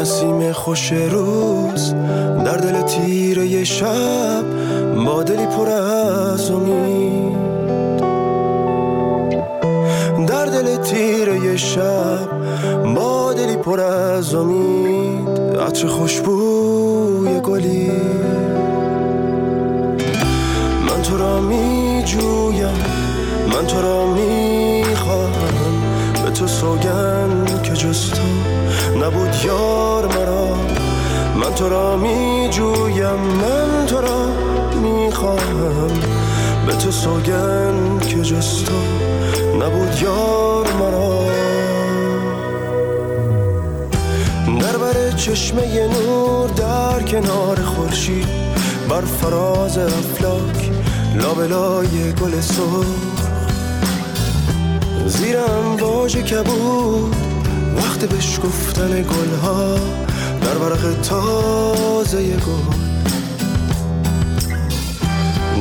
نسیم خوش روز در دل تیره شب با دلی پر از امید. در دل تیره شب با دلی پر از امید. عطر خوشبوی گلی. من تو را می جویم من تو را می خواهم به تو سوگن که جز تو نبود یار مرا. من تو را می جویم من تو را می خواهم به تو سوگن که جز تو نبود یار مرا. در بر چشمه نور در کنار خورشید بر فراز افلاک لابلای گل سرخ. زیر امواج کبود وقت بش گفتن گلها در ورق تازه گل.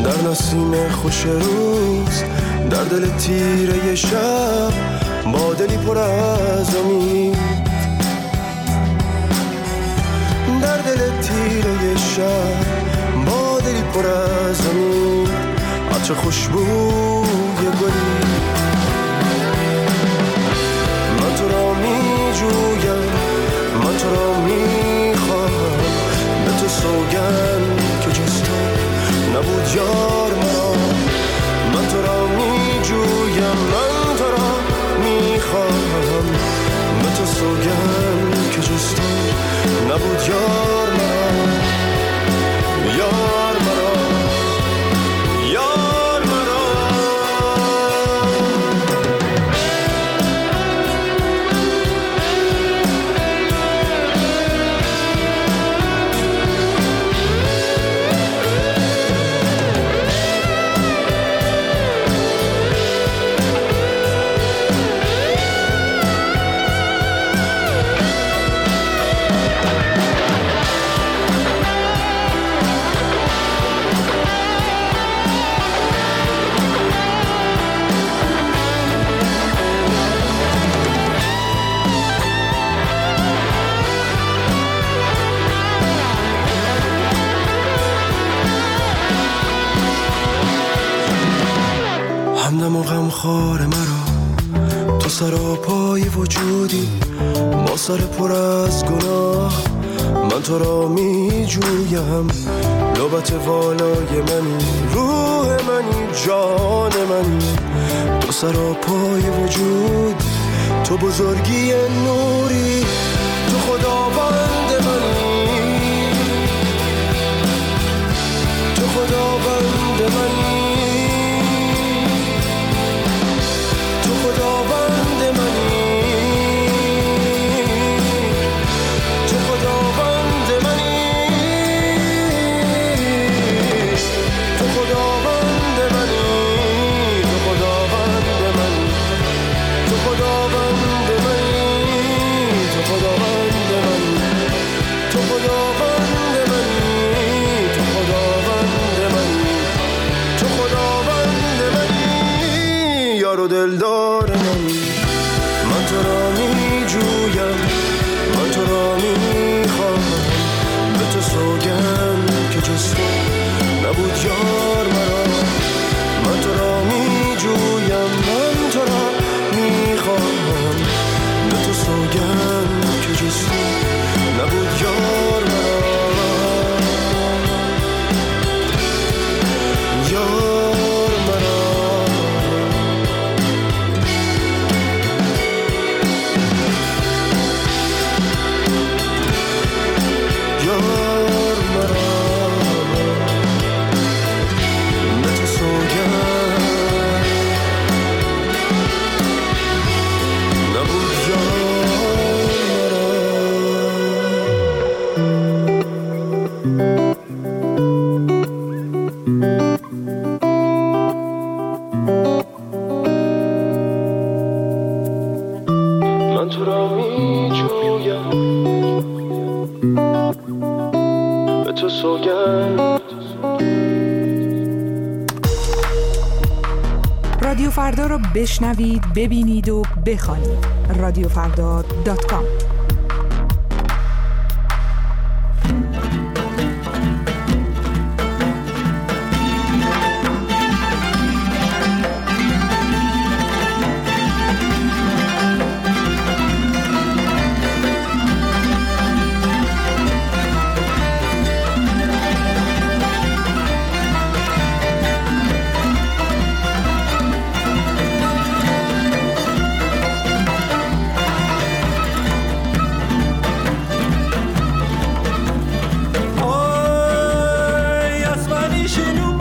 در نسیم خوش روز در دل تیره شب با دلی پر از امید. در دل تیره شب با دلی پر از امید. عطر خوشبوی گلی جویم من تو را می خواهم به تو سوگن که جز تو نبود یار مرا من تو را می جویم من تو را می خواهم به تو سوگن که جز تو نبود یار تو را می جویم لبت والای منی روح منی جان منی. تو سراپای وجود تو بزرگی نوری. تو خداوند منی. تو خداوند منی. رو بشنوید ببینید و بخوانید. رادیوفردا should've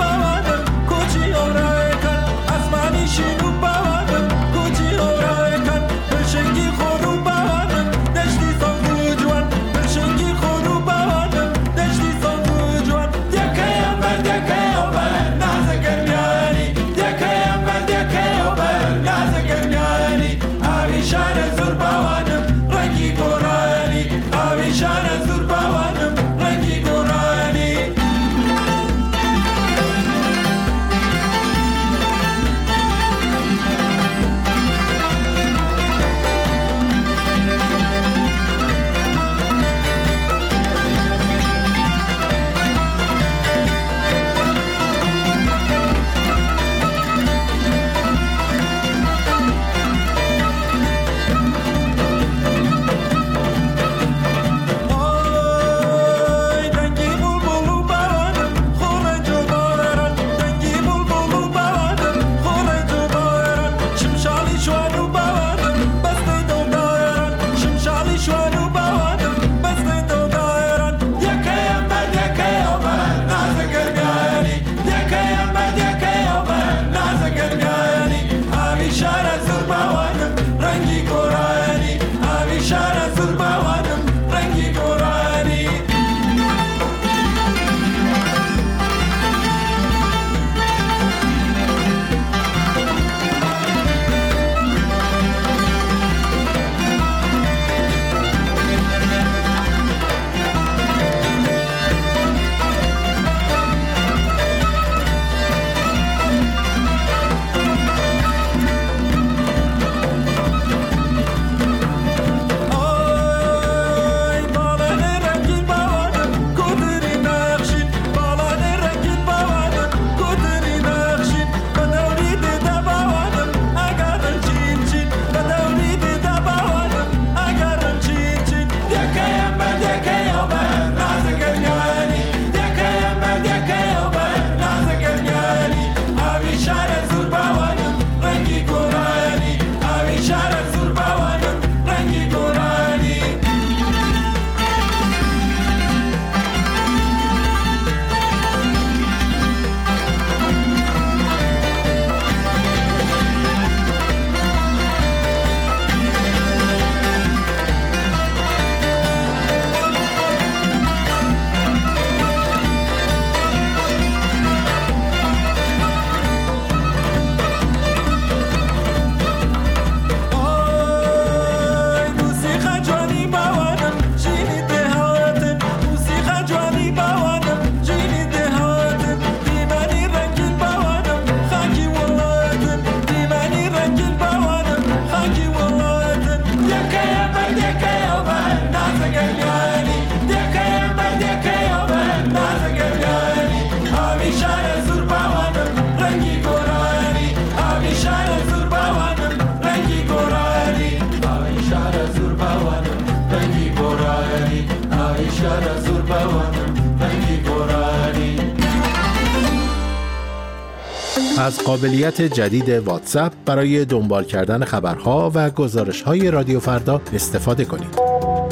از قابلیت جدید واتساپ برای دنبال کردن خبرها و گزارش های رادیو فردا استفاده کنید.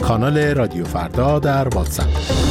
کانال رادیو فردا در واتساپ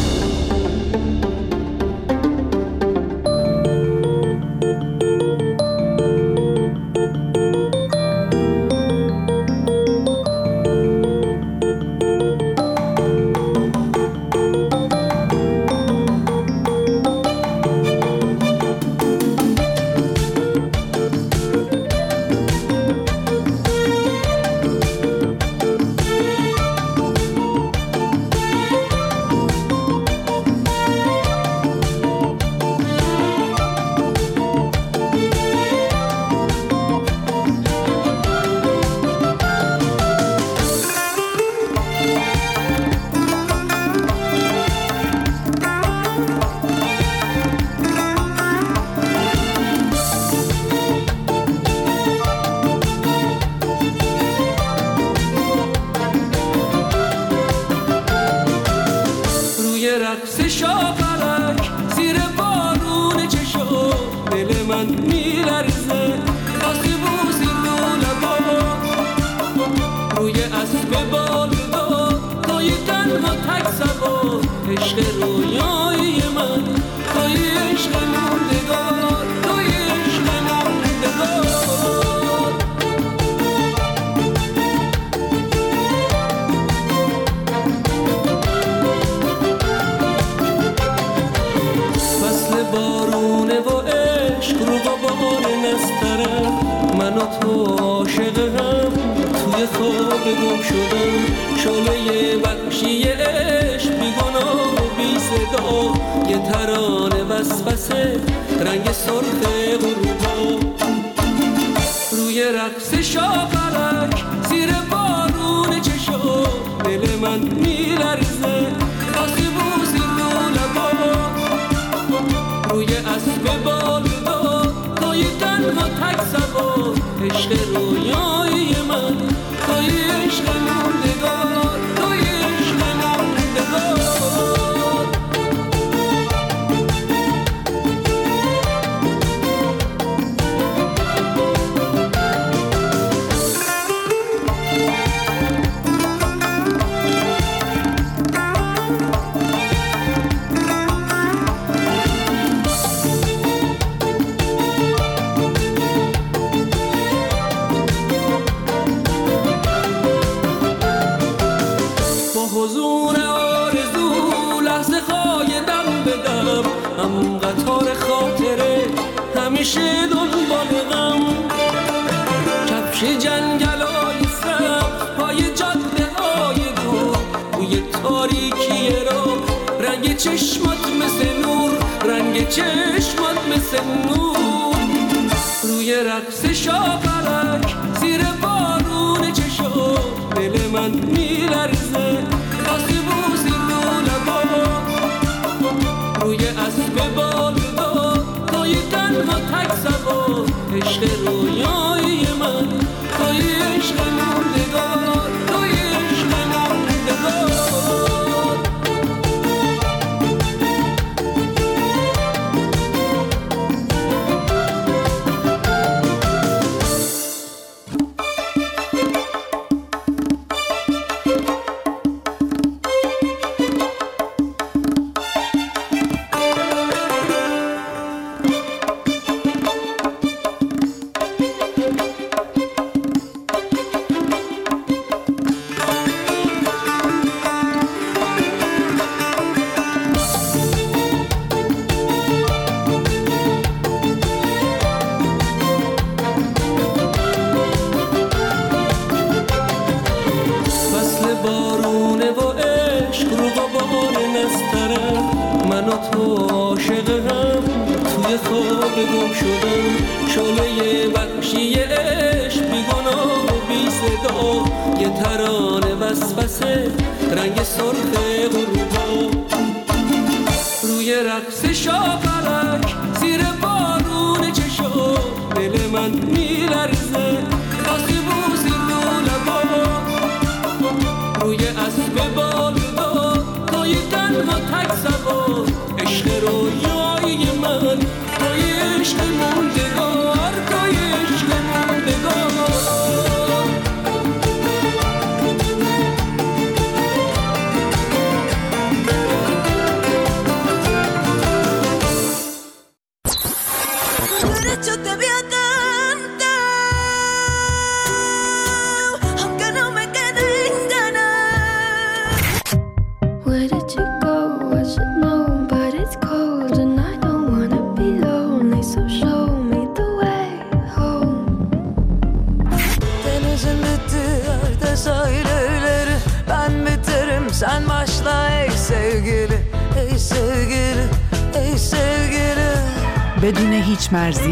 رقص شاپرک زیر بارون چشم دل من میلرزه. باسی بوسی لبا. روی اسب بال داد توی تنها تک سبا. عشق رویای خواب گم شدم شعله بخشی عشق بی گناه و بی صدا. یه ترانه وسوسه رنگ سرخ غروبا. روی رقص شاپرک زیر بارون چشم دل من میلرزه باسی بوسی رو لبا. روی اسب بال داد توی تنها تک سبا. عشق رویای من. کفش جنگلای سبز پای جاده های دور؟ بوی تاریکی را رنگ چشمات مثل نور رنگ چشمات مثل نور. روی رقص شاپرک زیر بارون چشم دل من میلرزه. باسی بوسی رو لبا روی اسب بال داد توی تنها تک سبا عشق عشق Oh. عشق موندگار Merzi.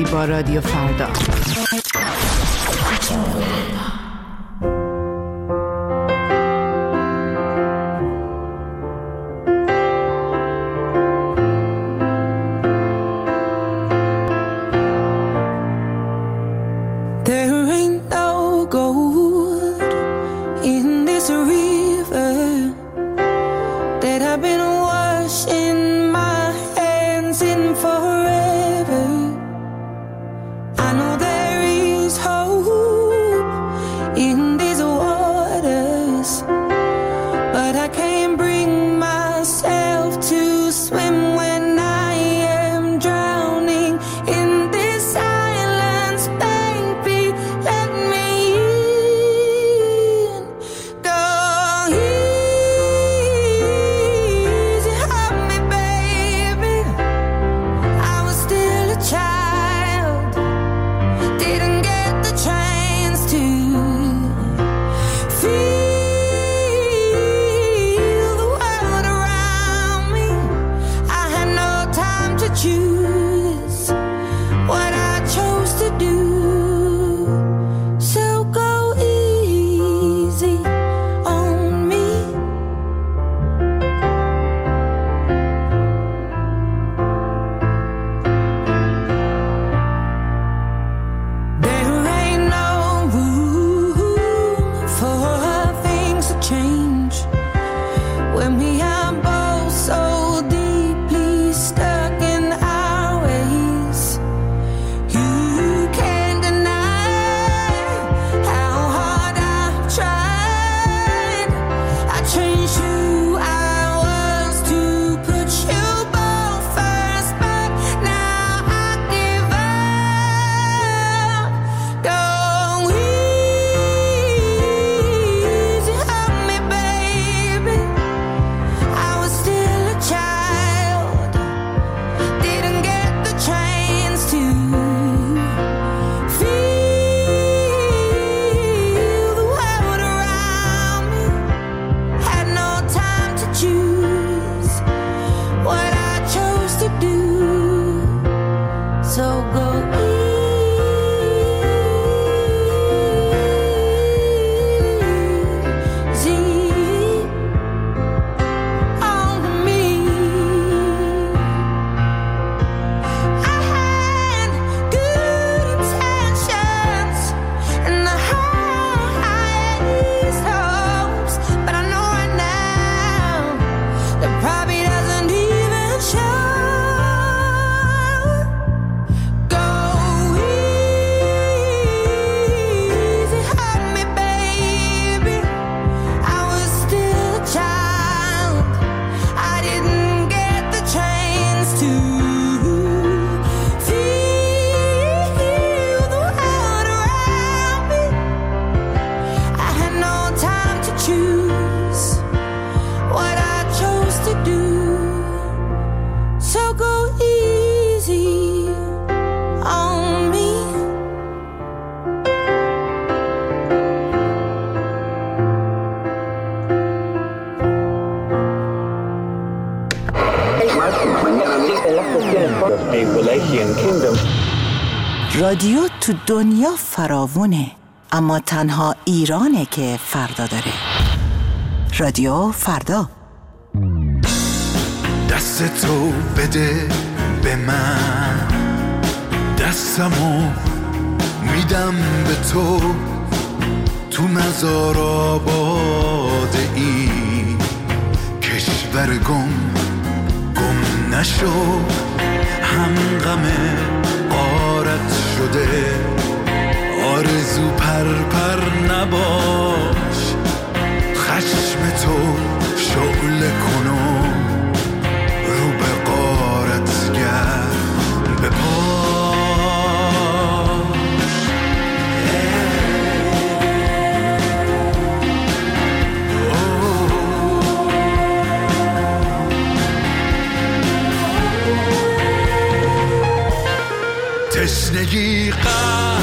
فراوونه اما تنها ایرانه که فردا داره. رادیو فردا. دست تو بده به من. دستمو میدم به تو. تو مزار آباد این کشور گم گم نشو. هم غم قارت شده. تو پرپر پر نباش. خشم تو شغل کنو رو به قارت گرد به تشنگی قرد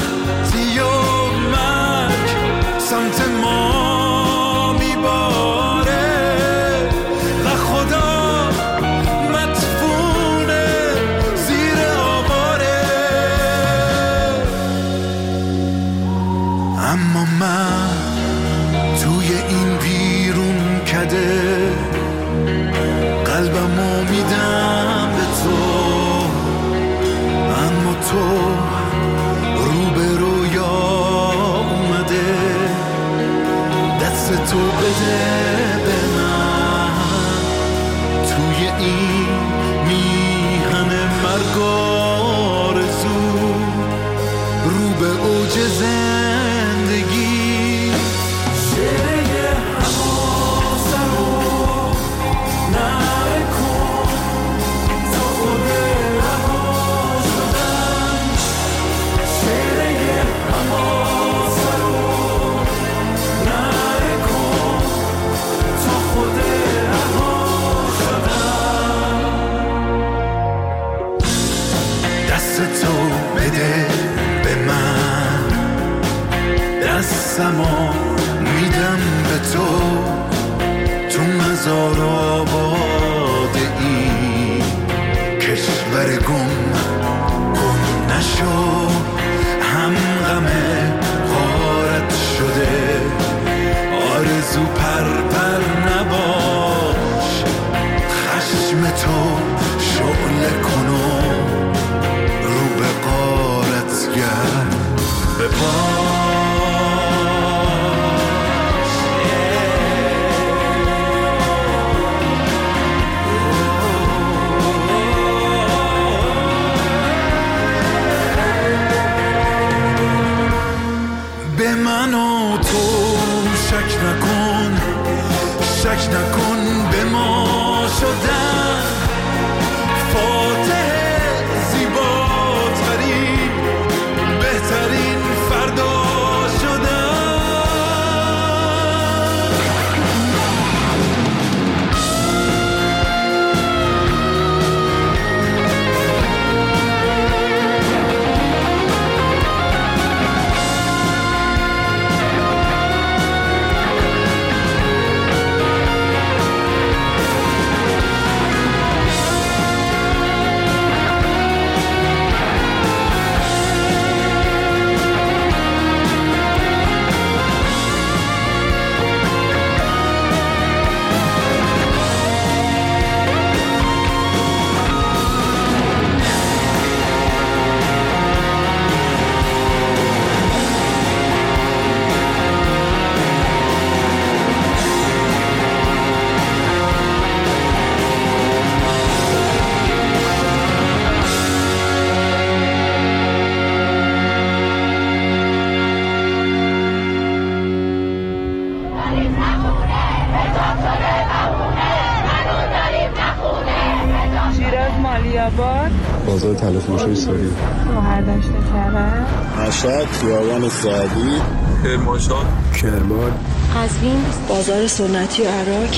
ساری مهردشت کرد مشهد خیابان سعدی. کرمانشاه. کرمان. قزوین. بازار سنتی عراق.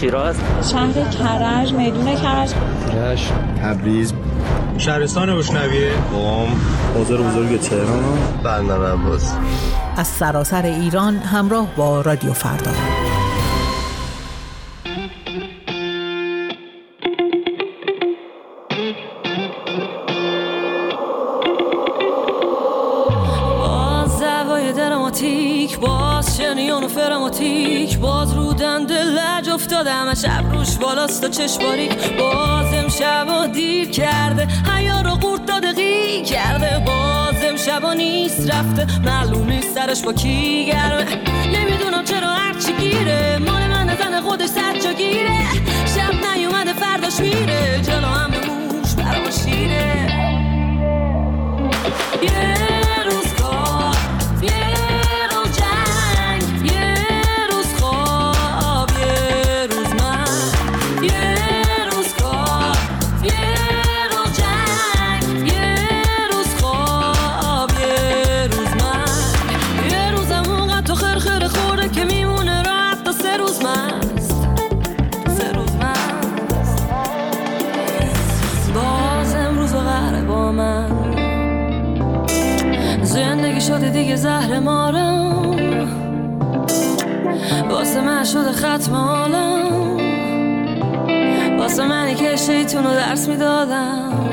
شیراز. شهر کرج میدون کرج. رشت تبریز. شهرستان روشنویه قم بازار بزرگ تهران. بندر عباس. از سراسر ایران همراه با رادیو فردا. افتادم شب روش بالاست و چشم باریک باز امشب و دیر کرده. حیا رو قورت داده قی کرده. باز امشب و نیست رفته. معلوم نیست سرش با کی گرمه. نمی‌دونم چرا هرچی گیره. مال من زن خودش صد جا گیره. شب نیومده فرداش میره. جلو هم موش برام شیره. یه روز کار یه ختم عالم واسه منی که شیطون رو درس می‌دادم.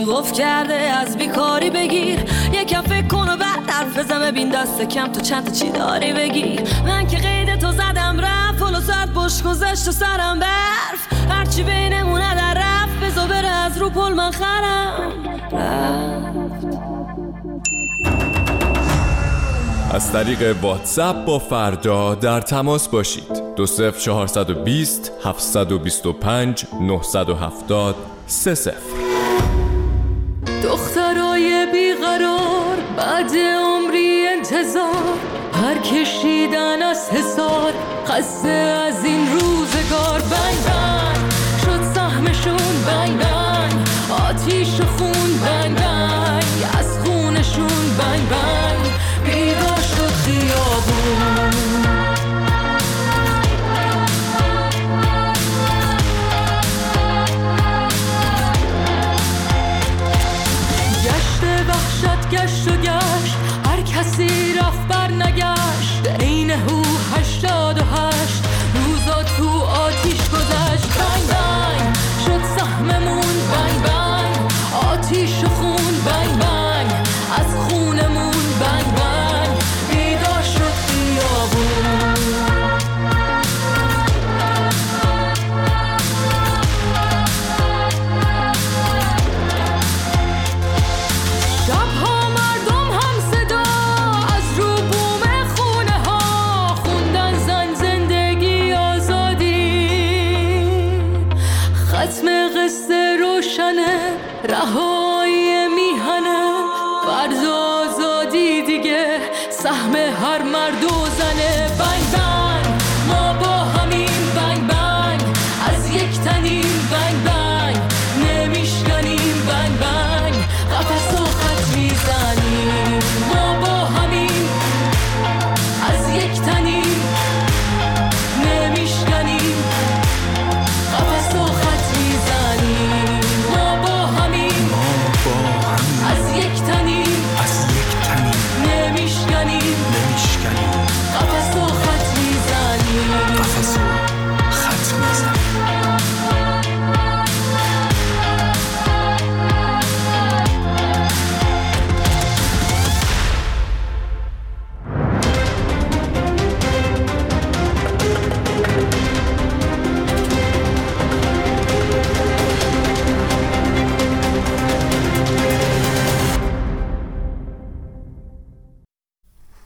بیداری به چی گفت کرده از بیکاری بگیر. یکم فکر کن و بعد حرف بزن. ببین دست کم تو چند تا چی داری بگیر. من که قید تو زدم رفت. و ساعت بش گذشت و سرم برف. هرچی بینمونه در رفت بزا بره از رو پل من خرم. از طریق واتساپ با فردا در تماس باشید. دو صفر چهارصد و بیست هفتصد و بیست و پنج نهصد و سه صفر. دخترای بیقرار بعد عمری انتظار. هر کشیدن از حسار خسته از این روزگار. بنگ بنگ شد سهمشون. بنگ بنگ آتیش و خون. بنگ بنگ از خونشون. بنگ بنگ.